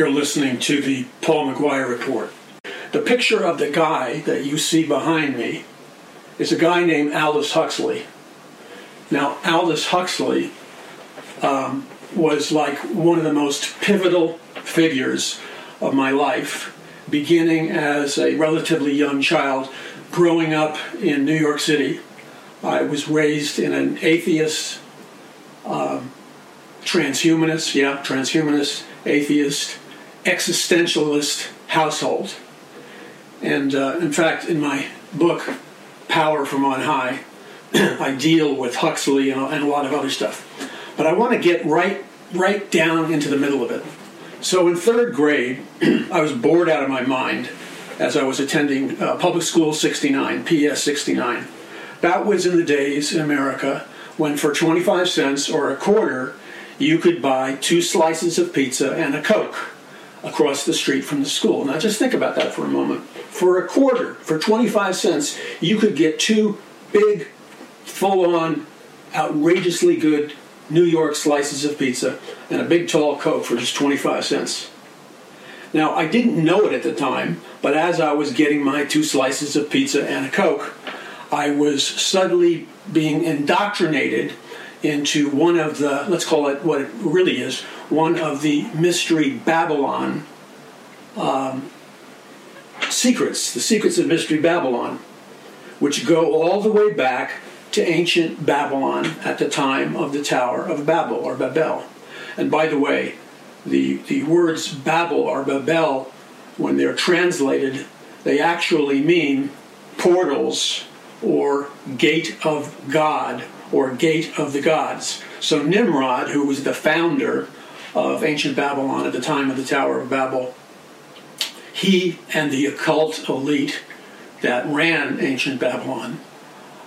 You're listening to the Paul McGuire Report. The picture of the guy that you see behind me is a guy named Aldous Huxley. Now, Aldous Huxley um, was like one of the most pivotal figures of my life, beginning as a relatively young child, growing up in New York City. I was raised in an atheist, um, transhumanist, yeah, transhumanist, atheist, existentialist household. And uh, in fact, in my book, Power from On High, I deal with Huxley and, and a lot of other stuff. But I want to get right, right down into the middle of it. So in third grade, I was bored out of my mind as I was attending uh, public school 69, PS 69. That was in the days in America when for 25 cents or a quarter, you could buy two slices of pizza and a Coke across the street from the school. Now just think about that for a moment. For a quarter, for 25 cents, you could get two big, full on, outrageously good New York slices of pizza and a big tall Coke for just 25 cents. Now, I didn't know it at the time, but as I was getting my two slices of pizza and a Coke, I was suddenly being indoctrinated into one of the, let's call it what it really is, one of the mystery Babylon um, secrets, the secrets of mystery Babylon, which go all the way back to ancient Babylon at the time of the Tower of Babel or Babel. And by the way, the, the words Babel or Babel, when they're translated, they actually mean portals or gate of God or gate of the gods. So Nimrod, who was the founder of ancient Babylon at the time of the Tower of Babel, he and the occult elite that ran ancient Babylon,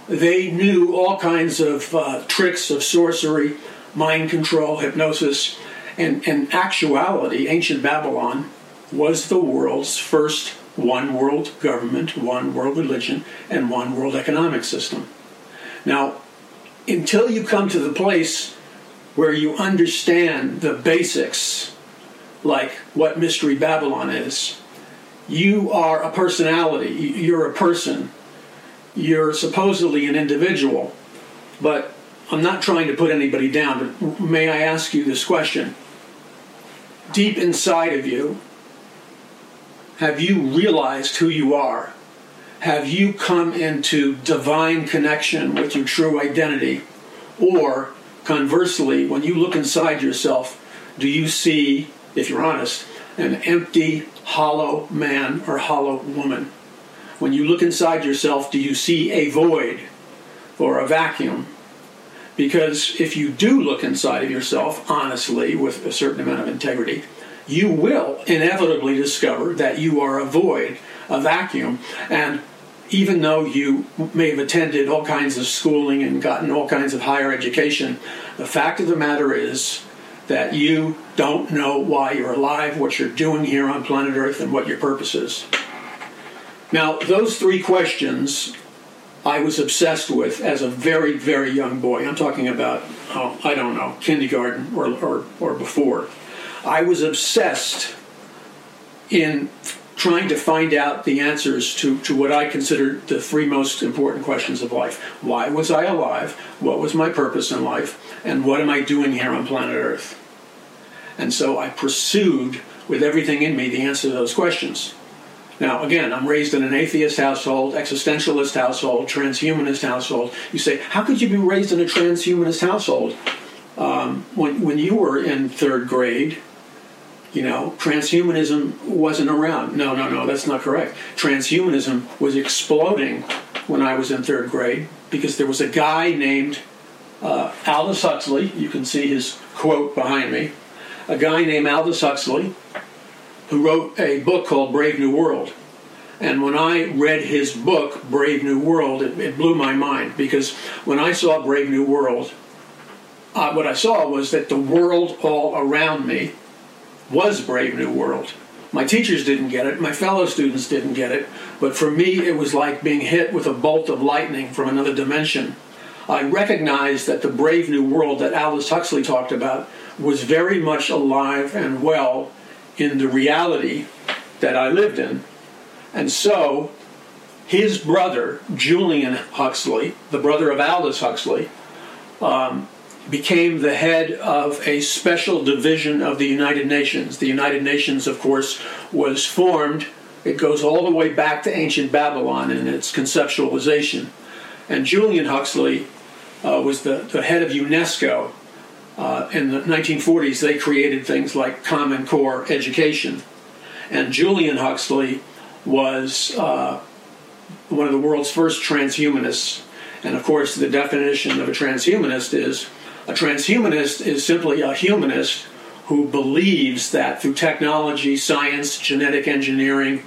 they knew all kinds of uh, tricks of sorcery, mind control, hypnosis, and in actuality, ancient Babylon was the world's first one world government, one world religion, and one world economic system. Now, until you come to the place where you understand the basics, like what Mystery Babylon is, you are a personality, you're a person, you're supposedly an individual, but I'm not trying to put anybody down, but may I ask you this question? Deep inside of you, have you realized who you are? Have you come into divine connection with your true identity? Or conversely, when you look inside yourself, do you see, if you're honest, an empty, hollow man or hollow woman? When you look inside yourself, do you see a void or a vacuum? Because if you do look inside of yourself honestly with a certain amount of integrity, you will inevitably discover that you are a void, a vacuum, and even though you may have attended all kinds of schooling and gotten all kinds of higher education, the fact of the matter is that you don't know why you're alive, what you're doing here on planet Earth, and what your purpose is. Now, those three questions I was obsessed with as a very, very young boy. I'm talking about, oh, I don't know, kindergarten or, or, or before. I was obsessed in trying to find out the answers to, to what I considered the three most important questions of life. Why was I alive? What was my purpose in life? And what am I doing here on planet Earth? And so I pursued with everything in me the answer to those questions. Now, again, I'm raised in an atheist household, existentialist household, transhumanist household. You say, how could you be raised in a transhumanist household? Um, when, when you were in third grade, you know, transhumanism wasn't around. No, no, no, that's not correct. Transhumanism was exploding when I was in third grade because there was a guy named uh, Aldous Huxley. You can see his quote behind me. A guy named Aldous Huxley who wrote a book called Brave New World. And when I read his book, Brave New World, it, it blew my mind because when I saw Brave New World, uh, what I saw was that the world all around me was Brave New World. My teachers didn't get it, my fellow students didn't get it, but for me it was like being hit with a bolt of lightning from another dimension. I recognized that the Brave New World that Aldous Huxley talked about was very much alive and well in the reality that I lived in. And so his brother, Julian Huxley, the brother of Aldous Huxley, um, became the head of a special division of the United Nations. The United Nations, of course, was formed, it goes all the way back to ancient Babylon in its conceptualization. And Julian Huxley uh, was the, the head of UNESCO. Uh, in the 1940s, they created things like Common Core education. And Julian Huxley was uh, one of the world's first transhumanists. And of course, the definition of a transhumanist is a transhumanist is simply a humanist who believes that through technology, science, genetic engineering,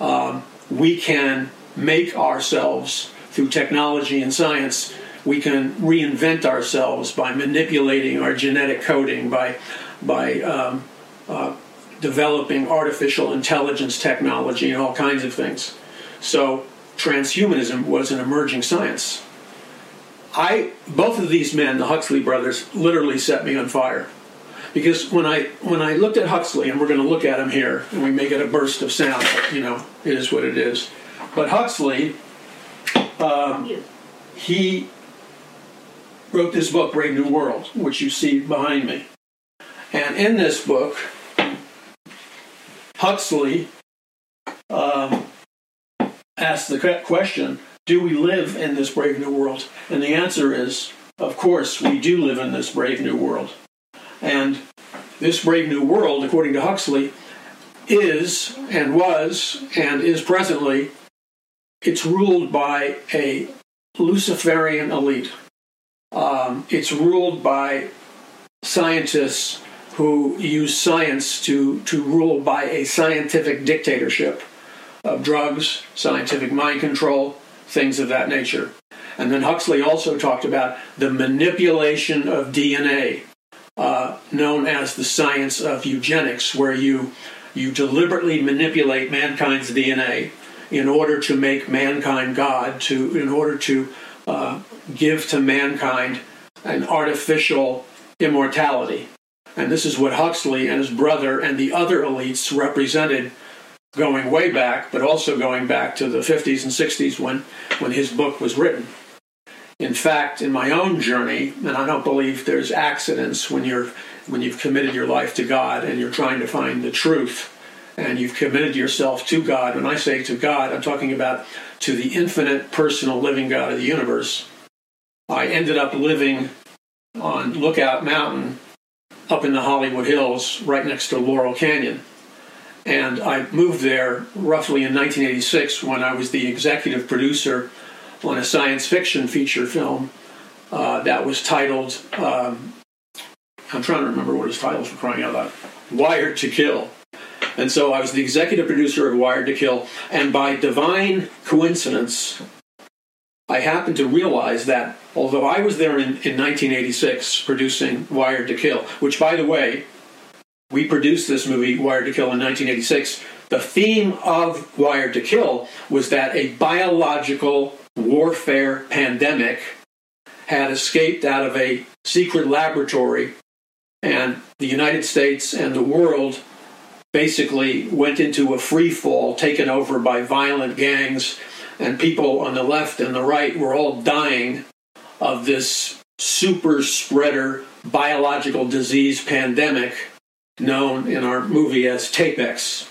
um, we can make ourselves, through technology and science, we can reinvent ourselves by manipulating our genetic coding, by, by um, uh, developing artificial intelligence technology and all kinds of things. So transhumanism was an emerging science. I both of these men, the Huxley brothers, literally set me on fire. Because when I when I looked at Huxley, and we're going to look at him here, and we may get a burst of sound, but, you know, it is what it is. But Huxley, um, he wrote this book, Brave New World, which you see behind me. And in this book, Huxley um, asked the question Do we live in this brave new world? And the answer is, of course, we do live in this brave new world. And this brave new world, according to Huxley, is and was and is presently, it's ruled by a Luciferian elite. Um, it's ruled by scientists who use science to, to rule by a scientific dictatorship of drugs, scientific mind control, things of that nature. And then Huxley also talked about the manipulation of DNA, uh, known as the science of eugenics, where you you deliberately manipulate mankind's DNA in order to make mankind God, to in order to uh, give to mankind an artificial immortality. And this is what Huxley and his brother and the other elites represented going way back, but also going back to the 50s and 60s when, when his book was written. In fact, in my own journey, and I don't believe there's accidents when you're when you've committed your life to God and you're trying to find the truth and you've committed yourself to God. When I say to God, I'm talking about to the infinite personal living God of the universe. I ended up living on Lookout Mountain up in the Hollywood Hills right next to Laurel Canyon. And I moved there roughly in 1986 when I was the executive producer on a science fiction feature film uh, that was titled, um, I'm trying to remember what his title for crying out loud, Wired to Kill. And so I was the executive producer of Wired to Kill, and by divine coincidence, I happened to realize that although I was there in, in 1986 producing Wired to Kill, which, by the way, we produced this movie, Wired to Kill, in 1986. The theme of Wired to Kill was that a biological warfare pandemic had escaped out of a secret laboratory, and the United States and the world basically went into a free fall taken over by violent gangs, and people on the left and the right were all dying of this super spreader biological disease pandemic known in our movie as Tapex.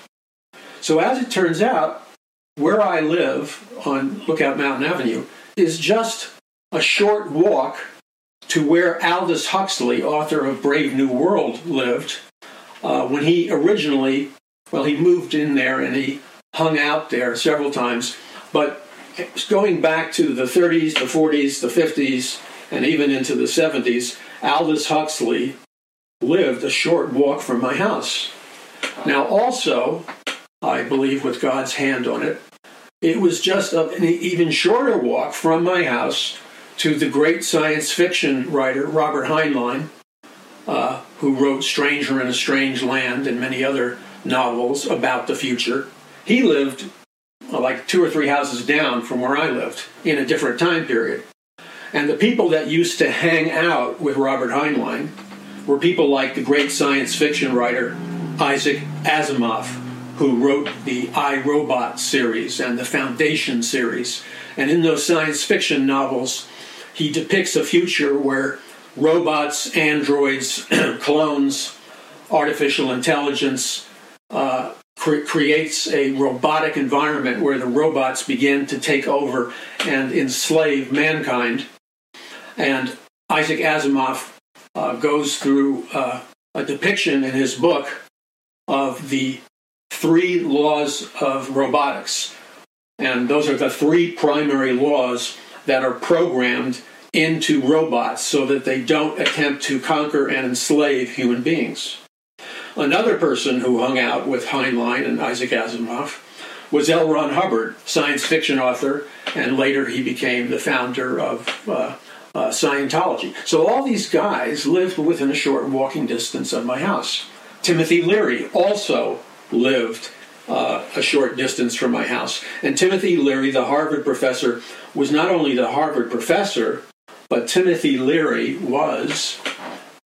So, as it turns out, where I live on Lookout Mountain Avenue is just a short walk to where Aldous Huxley, author of Brave New World, lived uh, when he originally, well, he moved in there and he hung out there several times. But going back to the 30s, the 40s, the 50s, and even into the 70s, Aldous Huxley lived a short walk from my house. Now, also, I believe with God's hand on it, it was just an even shorter walk from my house to the great science fiction writer Robert Heinlein, uh, who wrote Stranger in a Strange Land and many other novels about the future. He lived uh, like two or three houses down from where I lived in a different time period. And the people that used to hang out with Robert Heinlein were people like the great science fiction writer Isaac Asimov, who wrote the I Robot series and the Foundation series. And in those science fiction novels, he depicts a future where robots, androids, clones, artificial intelligence uh, cre- creates a robotic environment where the robots begin to take over and enslave mankind. And Isaac Asimov uh, goes through uh, a depiction in his book of the three laws of robotics. And those are the three primary laws that are programmed into robots so that they don't attempt to conquer and enslave human beings. Another person who hung out with Heinlein and Isaac Asimov was L. Ron Hubbard, science fiction author, and later he became the founder of uh, uh, Scientology. So all these guys lived within a short walking distance of my house. Timothy Leary also lived uh, a short distance from my house. And Timothy Leary, the Harvard professor, was not only the Harvard professor, but Timothy Leary was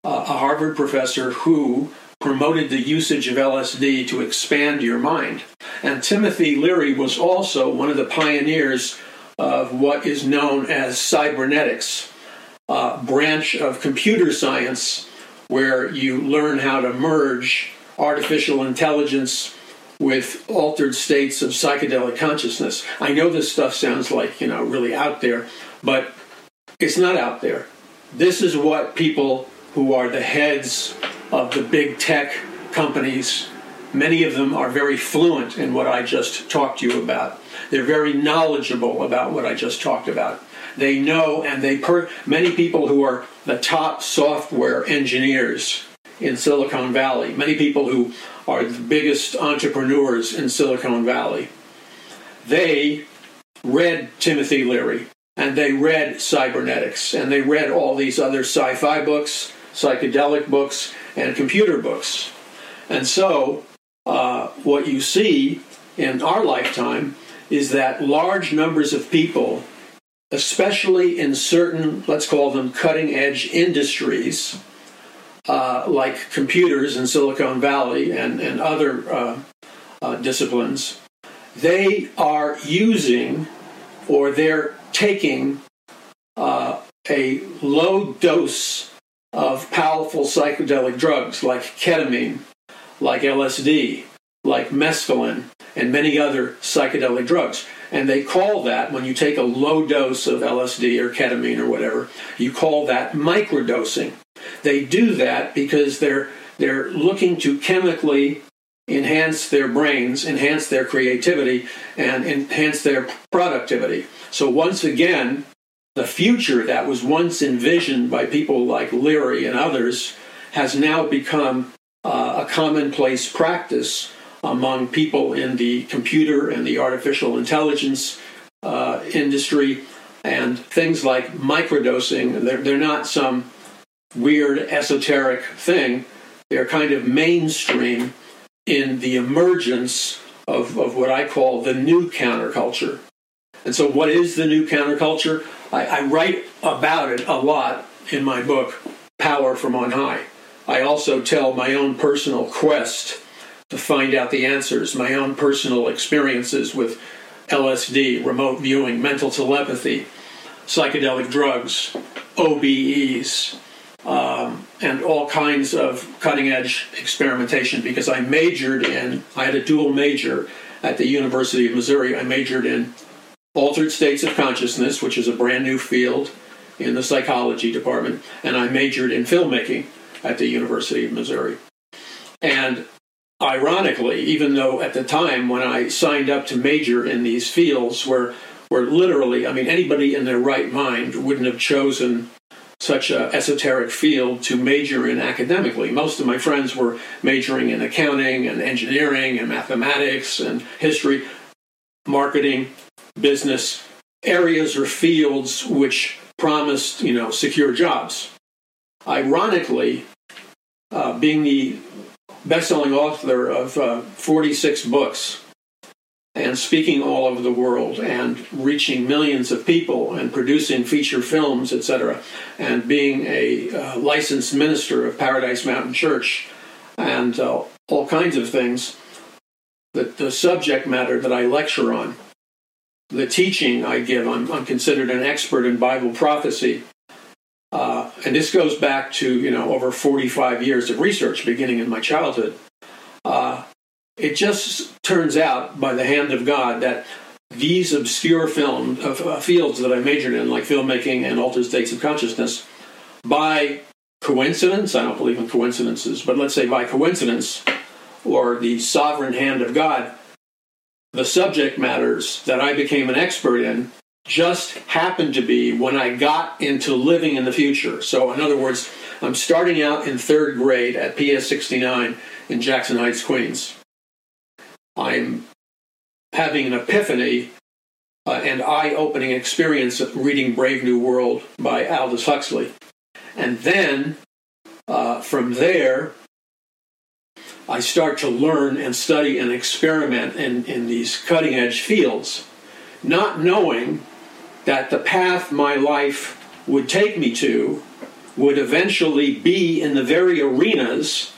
uh, a Harvard professor who promoted the usage of LSD to expand your mind. And Timothy Leary was also one of the pioneers of what is known as cybernetics, a branch of computer science where you learn how to merge artificial intelligence with altered states of psychedelic consciousness. I know this stuff sounds like, you know, really out there, but it's not out there. This is what people who are the heads of the big tech companies. Many of them are very fluent in what I just talked to you about. They're very knowledgeable about what I just talked about. They know, and they per- many people who are the top software engineers in Silicon Valley, many people who are the biggest entrepreneurs in Silicon Valley, they read Timothy Leary and they read cybernetics and they read all these other sci-fi books, psychedelic books, and computer books. And so, uh, what you see in our lifetime is that large numbers of people, especially in certain, let's call them cutting edge industries, uh, like computers in Silicon Valley and, and other uh, uh disciplines, they are using or they're taking uh, a low dose of powerful psychedelic drugs like ketamine, like LSD, like mescaline, and many other psychedelic drugs. And they call that, when you take a low dose of LSD or ketamine or whatever, you call that microdosing. They do that because they're, they're looking to chemically enhance their brains, enhance their creativity, and enhance their productivity. So, once again, the future that was once envisioned by people like Leary and others has now become uh, a commonplace practice among people in the computer and the artificial intelligence uh, industry and things like microdosing. They're, they're not some weird esoteric thing, they're kind of mainstream in the emergence of, of what I call the new counterculture. And so, what is the new counterculture? I, I write about it a lot in my book, Power from On High. I also tell my own personal quest to find out the answers, my own personal experiences with LSD, remote viewing, mental telepathy, psychedelic drugs, OBEs, um, and all kinds of cutting edge experimentation because I majored in, I had a dual major at the University of Missouri. I majored in altered states of consciousness, which is a brand new field in the psychology department, and I majored in filmmaking at the University of Missouri. And ironically, even though at the time when I signed up to major in these fields where where literally, I mean, anybody in their right mind wouldn't have chosen such an esoteric field to major in academically. Most of my friends were majoring in accounting and engineering and mathematics and history, marketing, business, areas or fields which promised, you know, secure jobs. Ironically, uh, being the best-selling author of uh, 46 books and speaking all over the world and reaching millions of people and producing feature films, etc., and being a uh, licensed minister of Paradise Mountain Church and uh, all kinds of things. The, the subject matter that I lecture on, the teaching I give, I'm, I'm considered an expert in Bible prophecy. And this goes back to you know over 45 years of research, beginning in my childhood. Uh, it just turns out, by the hand of God, that these obscure film uh, uh, fields that I majored in, like filmmaking and altered states of consciousness, by coincidence, I don't believe in coincidences, but let's say by coincidence, or the sovereign hand of God, the subject matters that I became an expert in just happened to be when I got into living in the future. So, in other words, I'm starting out in third grade at PS 69 in Jackson Heights, Queens. I'm having an epiphany, uh, and eye opening experience of reading Brave New World by Aldous Huxley. And then uh, from there, I start to learn and study and experiment in, in these cutting edge fields, not knowing that the path my life would take me to would eventually be in the very arenas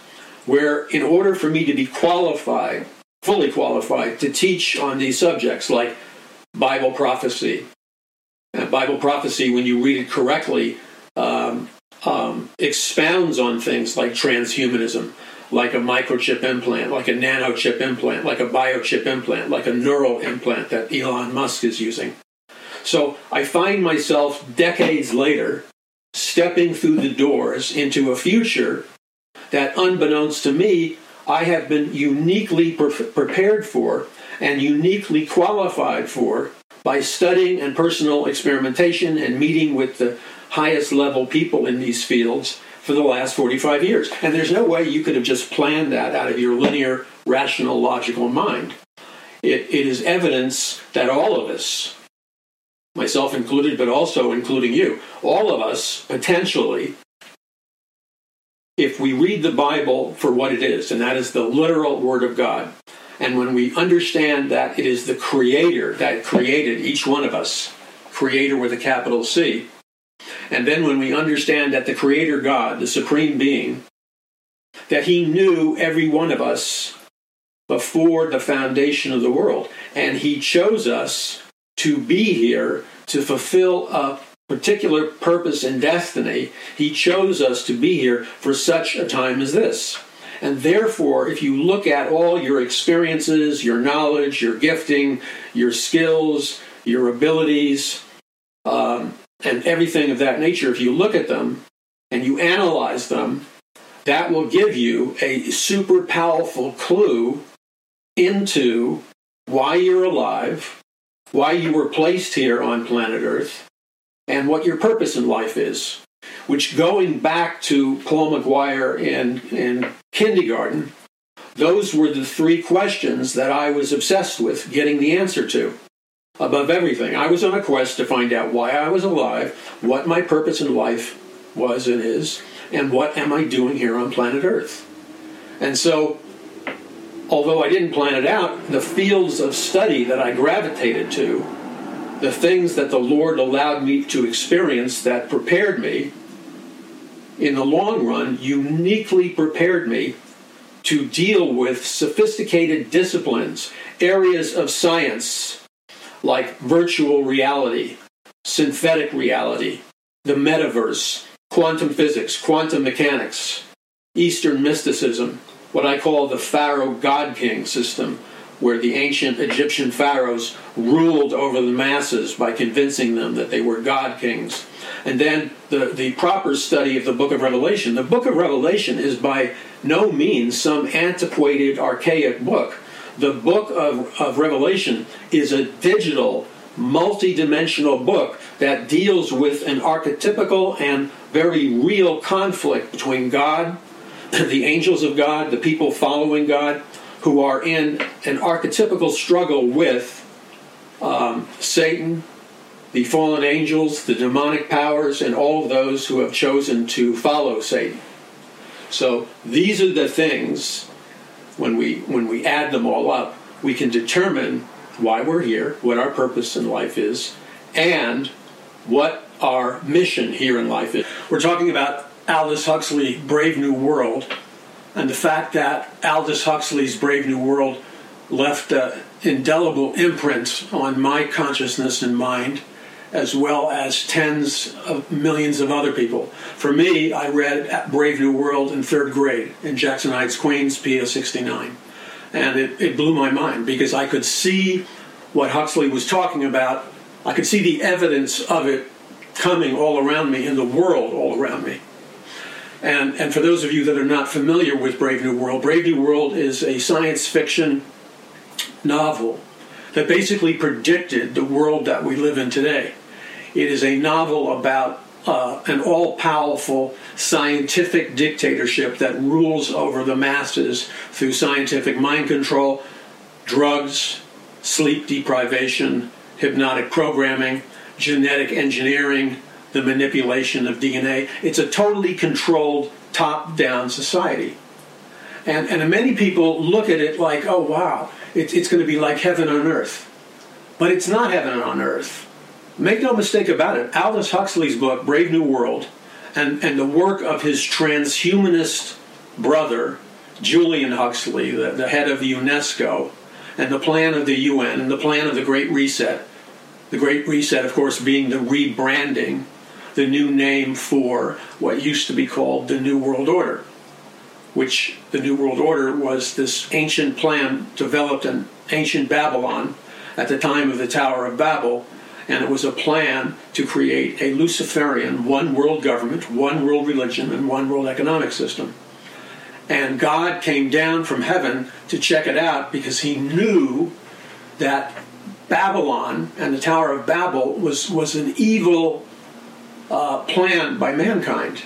where, in order for me to be qualified fully qualified to teach on these subjects like Bible prophecy. And Bible prophecy, when you read it correctly, um, um, expounds on things like transhumanism, like a microchip implant, like a nanochip implant, like a biochip implant, like a neural implant that Elon Musk is using. So I find myself decades later stepping through the doors into a future that, unbeknownst to me, I have been uniquely pre- prepared for and uniquely qualified for by studying and personal experimentation and meeting with the highest level people in these fields for the last 45 years. And there's no way you could have just planned that out of your linear, rational, logical mind. It, it is evidence that all of us, myself included, but also including you, all of us potentially if we read the Bible for what it is, and that is the literal Word of God, and when we understand that it is the Creator that created each one of us, Creator with a capital C, and then when we understand that the Creator God, the Supreme Being, that He knew every one of us before the foundation of the world, and He chose us to be here to fulfill a particular purpose and destiny, He chose us to be here for such a time as this. And therefore, if you look at all your experiences, your knowledge, your gifting, your skills, your abilities, um, and everything of that nature, if you look at them and you analyze them, that will give you a super powerful clue into why you're alive, why you were placed here on planet Earth, and what your purpose in life is. Which, going back to Paul McGuire in, in kindergarten, those were the three questions that I was obsessed with getting the answer to. Above everything, I was on a quest to find out why I was alive, what my purpose in life was and is, and what am I doing here on planet Earth. And so, although I didn't plan it out, the fields of study that I gravitated to the things that the Lord allowed me to experience that prepared me, in the long run, uniquely prepared me to deal with sophisticated disciplines, areas of science like virtual reality, synthetic reality, the metaverse, quantum physics, quantum mechanics, Eastern mysticism, what I call the Pharaoh God King system, where the ancient Egyptian pharaohs ruled over the masses by convincing them that they were god kings. And then the, the proper study of the book of Revelation. The book of Revelation is by no means some antiquated, archaic book. The book of, of Revelation is a digital, multi-dimensional book that deals with an archetypical and very real conflict between God, the angels of God, the people following God, who are in an archetypical struggle with um, Satan, the fallen angels, the demonic powers, and all those who have chosen to follow Satan. So these are the things when we when we add them all up, we can determine why we're here, what our purpose in life is, and what our mission here in life is. We're talking about Aldous Huxley, Brave New World, and the fact that Aldous Huxley's Brave New World left an indelible imprint on my consciousness and mind, as well as tens of millions of other people. For me, I read Brave New World in third grade in Jackson Heights, Queens, PO 69. And it, it blew my mind because I could see what Huxley was talking about. I could see the evidence of it coming all around me in the world all around me. And, and for those of you that are not familiar with Brave New World, Brave New World is a science fiction novel that basically predicted the world that we live in today. It is a novel about uh, an all powerful scientific dictatorship that rules over the masses through scientific mind control, drugs, sleep deprivation, hypnotic programming, genetic engineering, the manipulation of DNA. It's a totally controlled, top down society. And, and many people look at it like, oh, wow, it, it's going to be like heaven on earth. But it's not heaven on earth. Make no mistake about it. Aldous Huxley's book, Brave New World, and, and the work of his transhumanist brother, Julian Huxley, the, the head of UNESCO, and the plan of the UN, and the plan of the Great Reset. The Great Reset, of course, being the rebranding the new name for what used to be called the New World Order, which the New World Order was this ancient plan developed in ancient Babylon at the time of the Tower of Babel, and it was a plan to create a Luciferian one world government, one world religion, and one world economic system. And God came down from heaven to check it out because he knew that Babylon and the Tower of Babel was, was an evil uh, planned by mankind.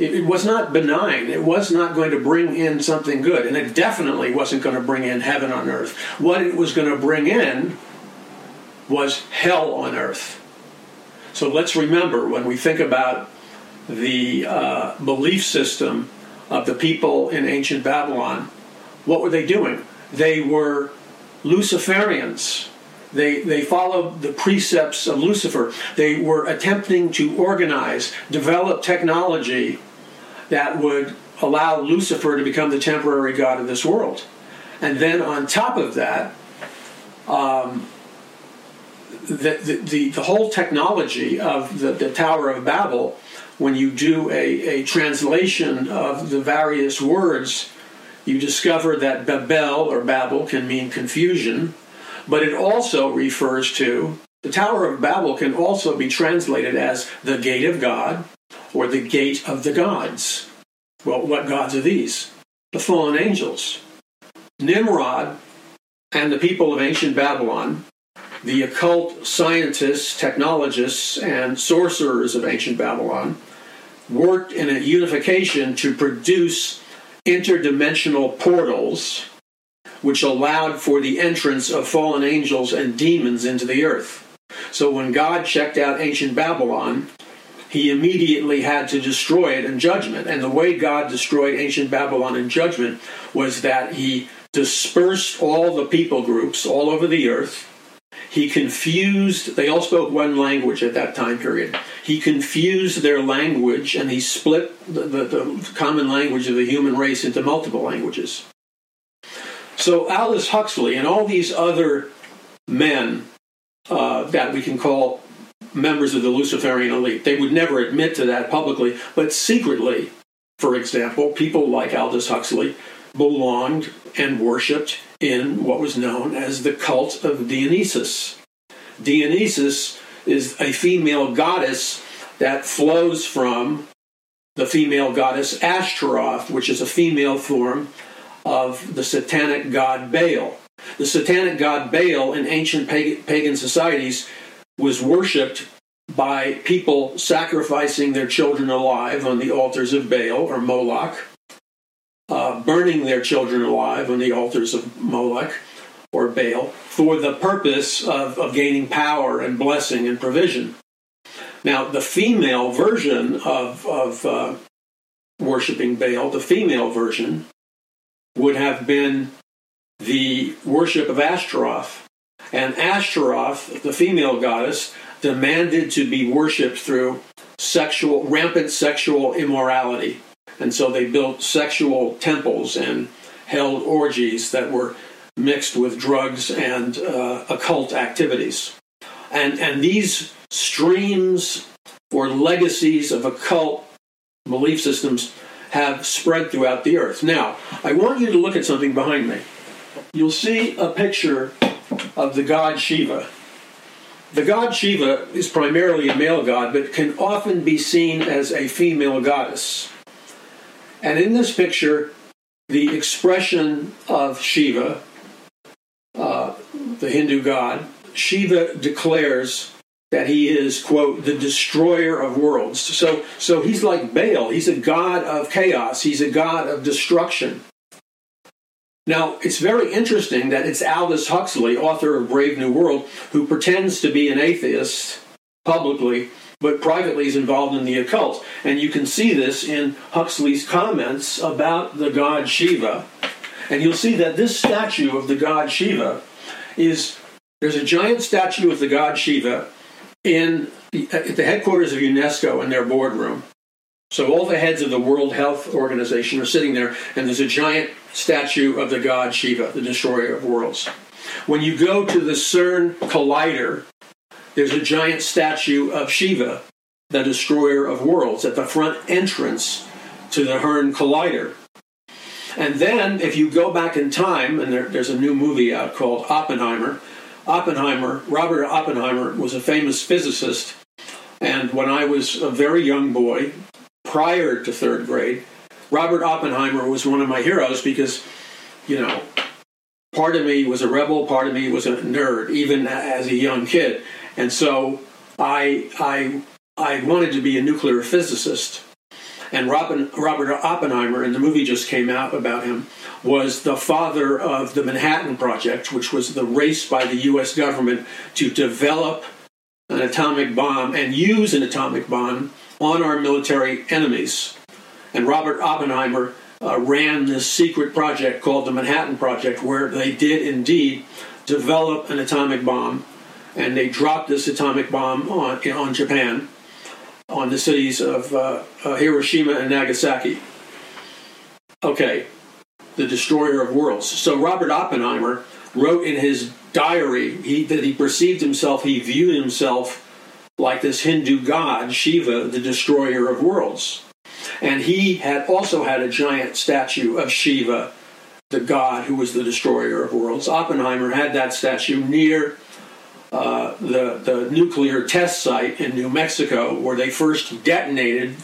It, it, was not benign. It was not going to bring in something good. And it definitely wasn't going to bring in heaven on earth. What it was going to bring in was hell on earth. So let's remember when we think about the uh, belief system of the people in ancient Babylon, what were they doing? They were Luciferians. They, they followed the precepts of Lucifer. They were attempting to organize, develop technology that would allow Lucifer to become the temporary god of this world. And then on top of that, um, the, the, the, whole technology of the, the Tower of Babel, when you do a, a translation of the various words, you discover that Babel or Babel can mean confusion, but it also refers to the Tower of Babel can also be translated as the gate of God or the gate of the gods. Well, what gods are these? The fallen angels. Nimrod and the people of ancient Babylon, the occult scientists, technologists, and sorcerers of ancient Babylon, worked in a unification to produce interdimensional portals which allowed for the entrance of fallen angels and demons into the earth. So when God checked out ancient Babylon, he immediately had to destroy it in judgment. And the way God destroyed ancient Babylon in judgment was that he dispersed all the people groups all over the earth. He confused, they all spoke one language at that time period. He confused their language and he split the, the, the common language of the human race into multiple languages. So Aldous Huxley and all these other men uh, that we can call members of the Luciferian elite, they would never admit to that publicly, but secretly, for example, people like Aldous Huxley belonged and worshipped in what was known as the cult of Dionysus. Dionysus is a female goddess that flows from the female goddess Ashtaroth, which is a female form of the satanic god Baal. The satanic god Baal in ancient pagan societies was worshipped by people sacrificing their children alive on the altars of Baal or Moloch, burning their children alive on the altars of Moloch or Baal for the purpose of, of gaining power and blessing and provision. Now, the female version of, of uh, worshiping Baal, the female version, would have been the worship of Ashtaroth. And Ashtaroth, the female goddess, demanded to be worshipped through sexual, rampant sexual immorality. And so they built sexual temples and held orgies that were mixed with drugs and uh, occult activities. And, and these streams or legacies of occult belief systems have spread throughout the earth. Now, I want you to look at something behind me. You'll see a picture of the god Shiva. The god Shiva is primarily a male god, but can often be seen as a female goddess. And in this picture, the expression of Shiva, uh, the Hindu god, Shiva declares that he is, quote, the destroyer of worlds. So, so he's like Baal. He's a god of chaos, he's a god of destruction. Now, it's very interesting that it's Aldous Huxley, author of Brave New World, who pretends to be an atheist publicly, but privately is involved in the occult. And you can see this in Huxley's comments about the god Shiva. And you'll see that this statue of the god Shiva is there's a giant statue of the god Shiva in at the headquarters of UNESCO in their boardroom. So all the heads of the World Health Organization are sitting there, and there's a giant statue of the god Shiva, the destroyer of worlds. When you go to the CERN Collider, there's a giant statue of Shiva, the destroyer of worlds, at the front entrance to the CERN Collider. And then, if you go back in time, and there, there's a new movie out called Oppenheimer, Oppenheimer, Robert Oppenheimer, was a famous physicist. And when I was a very young boy, prior to third grade, Robert Oppenheimer was one of my heroes because, you know, part of me was a rebel, part of me was a nerd, even as a young kid. And so I, I, I wanted to be a nuclear physicist. And Robin, Robert Oppenheimer, and the movie just came out about him, was the father of the Manhattan Project, which was the race by the US government to develop an atomic bomb and use an atomic bomb on our military enemies. And Robert Oppenheimer uh, ran this secret project called the Manhattan Project, where they did indeed develop an atomic bomb, and they dropped this atomic bomb on, on Japan, on the cities of uh, uh, Hiroshima and Nagasaki. Okay, the destroyer of worlds. So Robert Oppenheimer wrote in his diary he, that he perceived himself, he viewed himself like this Hindu god, Shiva, the destroyer of worlds. And he had also had a giant statue of Shiva, the god who was the destroyer of worlds. Oppenheimer had that statue near uh, the, the nuclear test site in New Mexico where they first detonated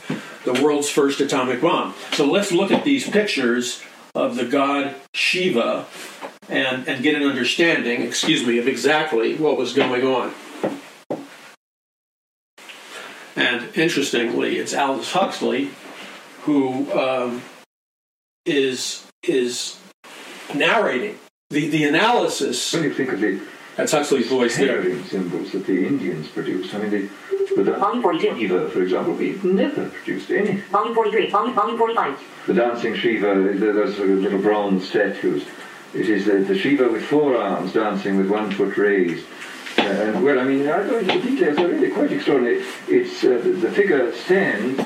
the world's first atomic bomb. So let's look at these pictures of the god Shiva and, and get an understanding, excuse me, of exactly what was going on. And interestingly, it's Aldous Huxley who um, is is narrating the, the analysis. When you think of the that's Huxley's voice there. symbols that the Indians produced, I mean, they, the volume 42. Shiva, for example, we've never produced any. Volume 43, volume, volume 45. The dancing Shiva, those sort of little bronze statues. It is the, the Shiva with four arms dancing with one foot raised. Uh, and well, I mean, I don't the details are really quite extraordinary. It's uh, the, the figure stands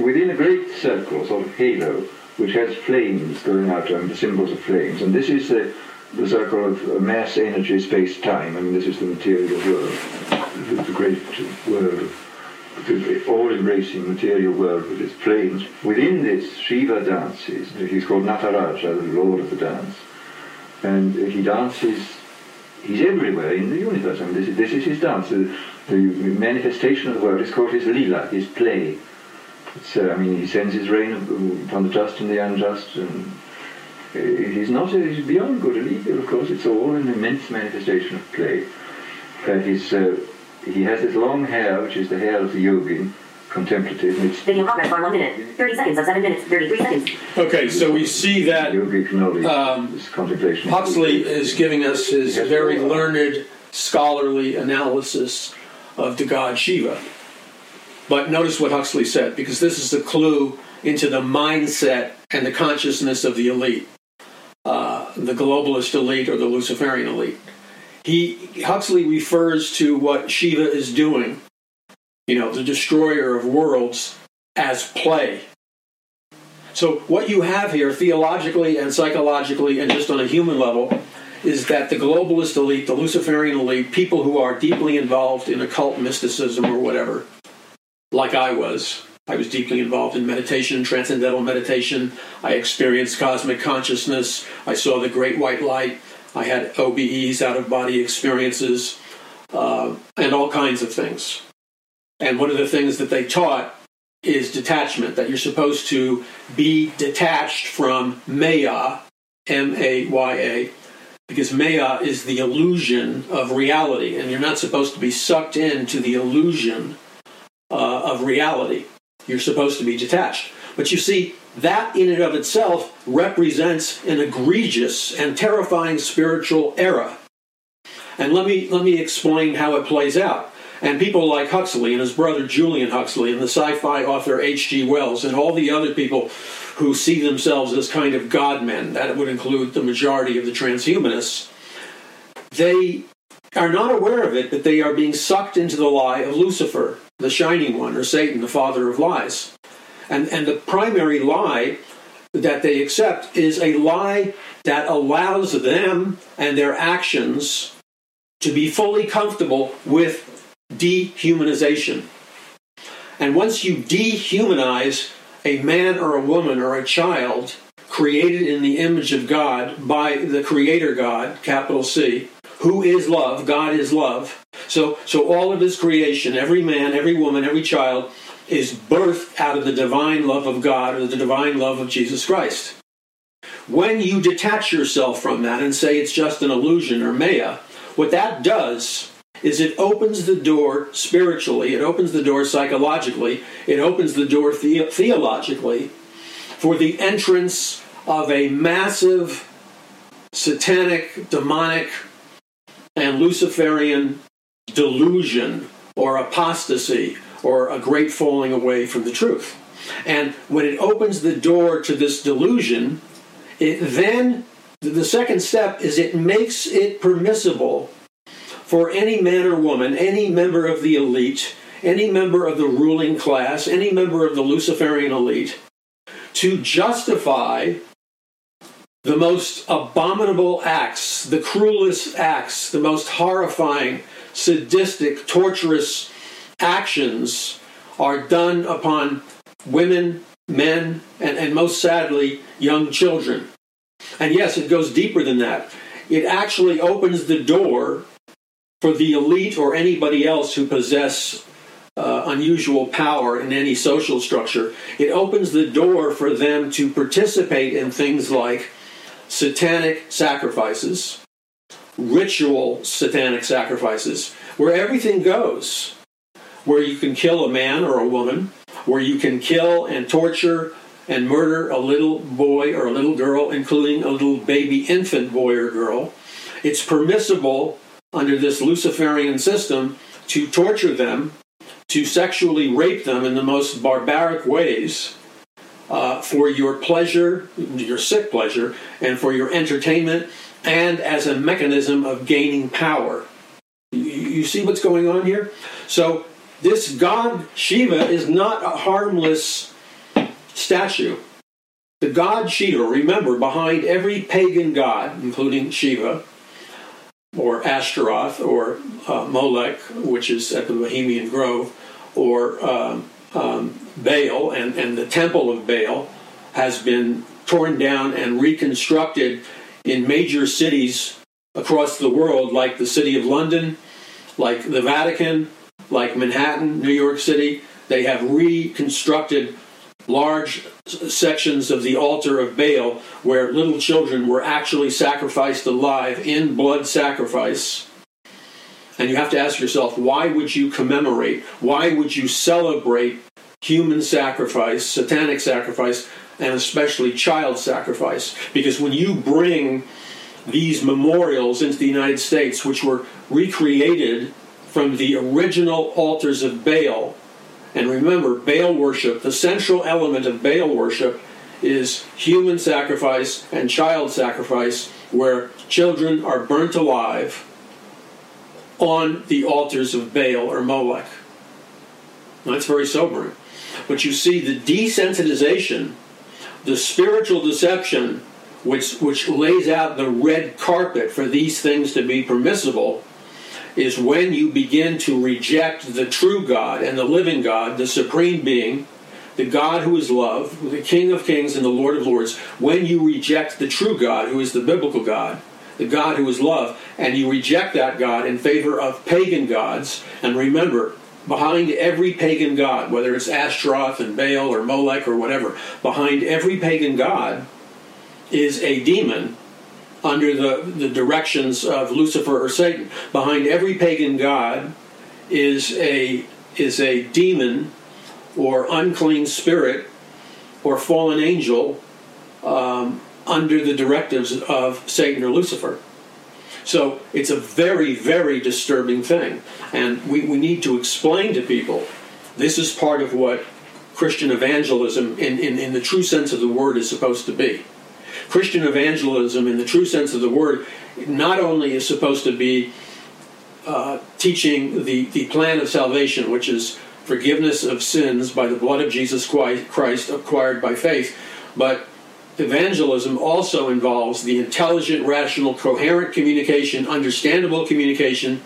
within a great circle, sort of halo, which has flames going out, and the symbols of flames. And this is the, the circle of mass, energy, space, time. I mean, this is the material world, the, the great world, the all-embracing material world with its planes. Within this, Shiva dances. He's called Nataraja, the lord of the dance. And he dances, he's everywhere in the universe. I mean, this is, this is his dance. The, the manifestation of the world is called his lila, his play. Uh, I mean, he sends his rain upon the just and the unjust, and uh, he's not he's beyond good and evil. Of course, it's all an immense manifestation of play. Uh, he's, uh, he has this long hair, which is the hair of the yogin, contemplative. It's Video progress for one minute, 30 seconds of seven minutes, 33 seconds. Okay, so we see that yogic knowledge, um, this contemplation. Huxley is giving us his very learned, scholarly analysis of the god Shiva. But notice what Huxley said, because this is the clue into the mindset and the consciousness of the elite, the globalist elite or the Luciferian elite. he Huxley refers to what Shiva is doing, you know, the destroyer of worlds, as play. So what you have here, theologically and psychologically, and just on a human level, is that the globalist elite, the Luciferian elite, people who are deeply involved in occult mysticism or whatever, like I was. I was deeply involved in meditation, transcendental meditation. I experienced cosmic consciousness. I saw the great white light. I had OBEs, out of body experiences, uh, and all kinds of things. And one of the things that they taught is detachment, that you're supposed to be detached from Maya, M A Y A, because Maya is the illusion of reality, and you're not supposed to be sucked into the illusion uh, of reality. You're supposed to be detached. But you see, that in and of itself represents an egregious and terrifying spiritual error. And let me, let me explain how it plays out. And people like Huxley and his brother Julian Huxley and the sci fi author H.G. Wells and all the other people who see themselves as kind of godmen, that would include the majority of the transhumanists, they are not aware of it, but they are being sucked into the lie of Lucifer, the shining one, or Satan, the father of lies. And, and the primary lie that they accept is a lie that allows them and their actions to be fully comfortable with dehumanization. And once you dehumanize a man or a woman or a child created in the image of God by the Creator God, capital C, who is love, God is love. So, so all of his creation, every man, every woman, every child, is birthed out of the divine love of God or the divine love of Jesus Christ. When you detach yourself from that and say it's just an illusion or maya, what that does is it opens the door spiritually, it opens the door psychologically, it opens the door the- theologically for the entrance of a massive satanic, demonic, and Luciferian delusion or apostasy or a great falling away from the truth. And when it opens the door to this delusion, it then, the second step is it makes it permissible for any man or woman, any member of the elite, any member of the ruling class, any member of the Luciferian elite, to justify the most abominable acts, the cruelest acts, the most horrifying, sadistic, torturous actions are done upon women, men, and, and most sadly, young children. And yes, it goes deeper than that. It actually opens the door for the elite or anybody else who possess uh, unusual power in any social structure. It opens the door for them to participate in things like satanic sacrifices, ritual satanic sacrifices, where everything goes where you can kill a man or a woman, where you can kill and torture and murder a little boy or a little girl, including a little baby infant boy or girl. It's permissible under this Luciferian system to torture them, to sexually rape them in the most barbaric ways. Uh, for your pleasure, your sick pleasure, and for your entertainment, and as a mechanism of gaining power. You, see what's going on here? So this god Shiva is not a harmless statue. The god Shiva, remember, behind every pagan god, including Shiva, or Ashtaroth, or uh, Molech, which is at the Bohemian Grove, or um, um, Baal, and, and the temple of Baal has been torn down and reconstructed in major cities across the world, like the city of London, like the Vatican, like Manhattan, New York City, they have reconstructed large sections of the altar of Baal where little children were actually sacrificed alive in blood sacrifice. And you have to ask yourself, why would you commemorate? Why would you celebrate human sacrifice, satanic sacrifice, and especially child sacrifice? Because when you bring these memorials into the United States, which were recreated from the original altars of Baal. And remember, Baal worship, the central element of Baal worship is human sacrifice and child sacrifice, where children are burnt alive on the altars of Baal or Molech. That's very sobering. But you see the desensitization, the spiritual deception, which, which lays out the red carpet for these things to be permissible, is when you begin to reject the true God and the living God, the supreme being, the God who is love, the King of kings and the Lord of lords, when you reject the true God, who is the biblical God, the God who is love, and you reject that God in favor of pagan gods, and remember, behind every pagan god, whether it's Ashtaroth and Baal or Molech or whatever, behind every pagan god is a demon under the, the directions of Lucifer or Satan. Behind every pagan god is a is a demon or unclean spirit or fallen angel um, under the directives of Satan or Lucifer. So it's a very, very disturbing thing. And we, we need to explain to people this is part of what Christian evangelism, in, in, in the true sense of the word, is supposed to be. Christian evangelism, in the true sense of the word, not only is supposed to be uh, teaching the, the plan of salvation, which is forgiveness of sins by the blood of Jesus Christ acquired by faith, but evangelism also involves the intelligent, rational, coherent communication, understandable communication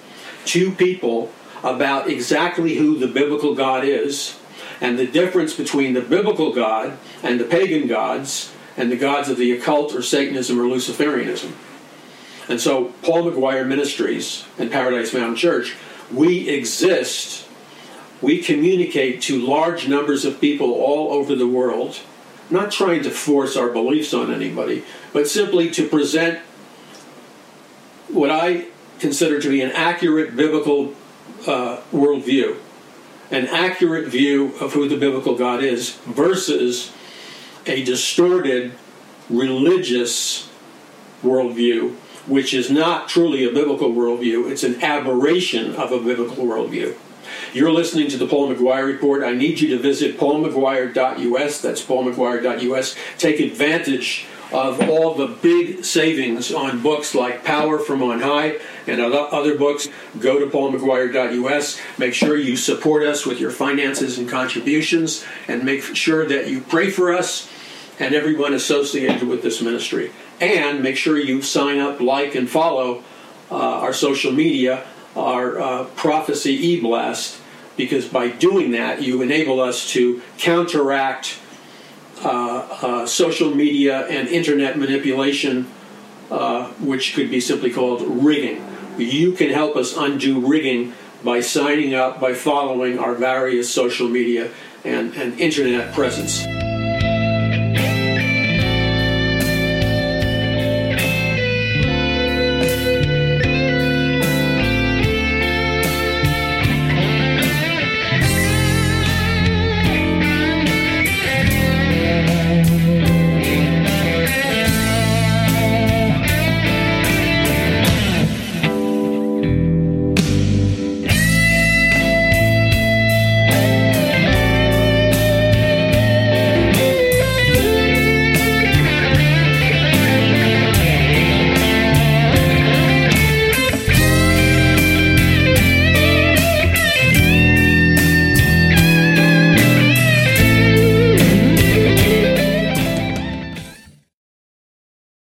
to people about exactly who the biblical God is and the difference between the biblical God and the pagan gods and the gods of the occult or Satanism or Luciferianism. And so, Paul McGuire Ministries and Paradise Mountain Church, we exist, we communicate to large numbers of people all over the world not trying to force our beliefs on anybody, but simply to present what I consider to be an accurate biblical uh, worldview, an accurate view of who the biblical God is, versus a distorted religious worldview, which is not truly a biblical worldview, it's an aberration of a biblical worldview. You're listening to the Paul McGuire Report. I need you to visit paulmcguire.us. That's paulmcguire.us. Take advantage of all the big savings on books like Power from On High and other books. Go to paulmcguire.us. Make sure you support us with your finances and contributions, and make sure that you pray for us and everyone associated with this ministry. And make sure you sign up, like, and follow uh, our social media, our uh, prophecy e blast because by doing that, you enable us to counteract uh, uh, social media and internet manipulation, uh, which could be simply called rigging. You can help us undo rigging by signing up, by following our various social media and, and internet presence.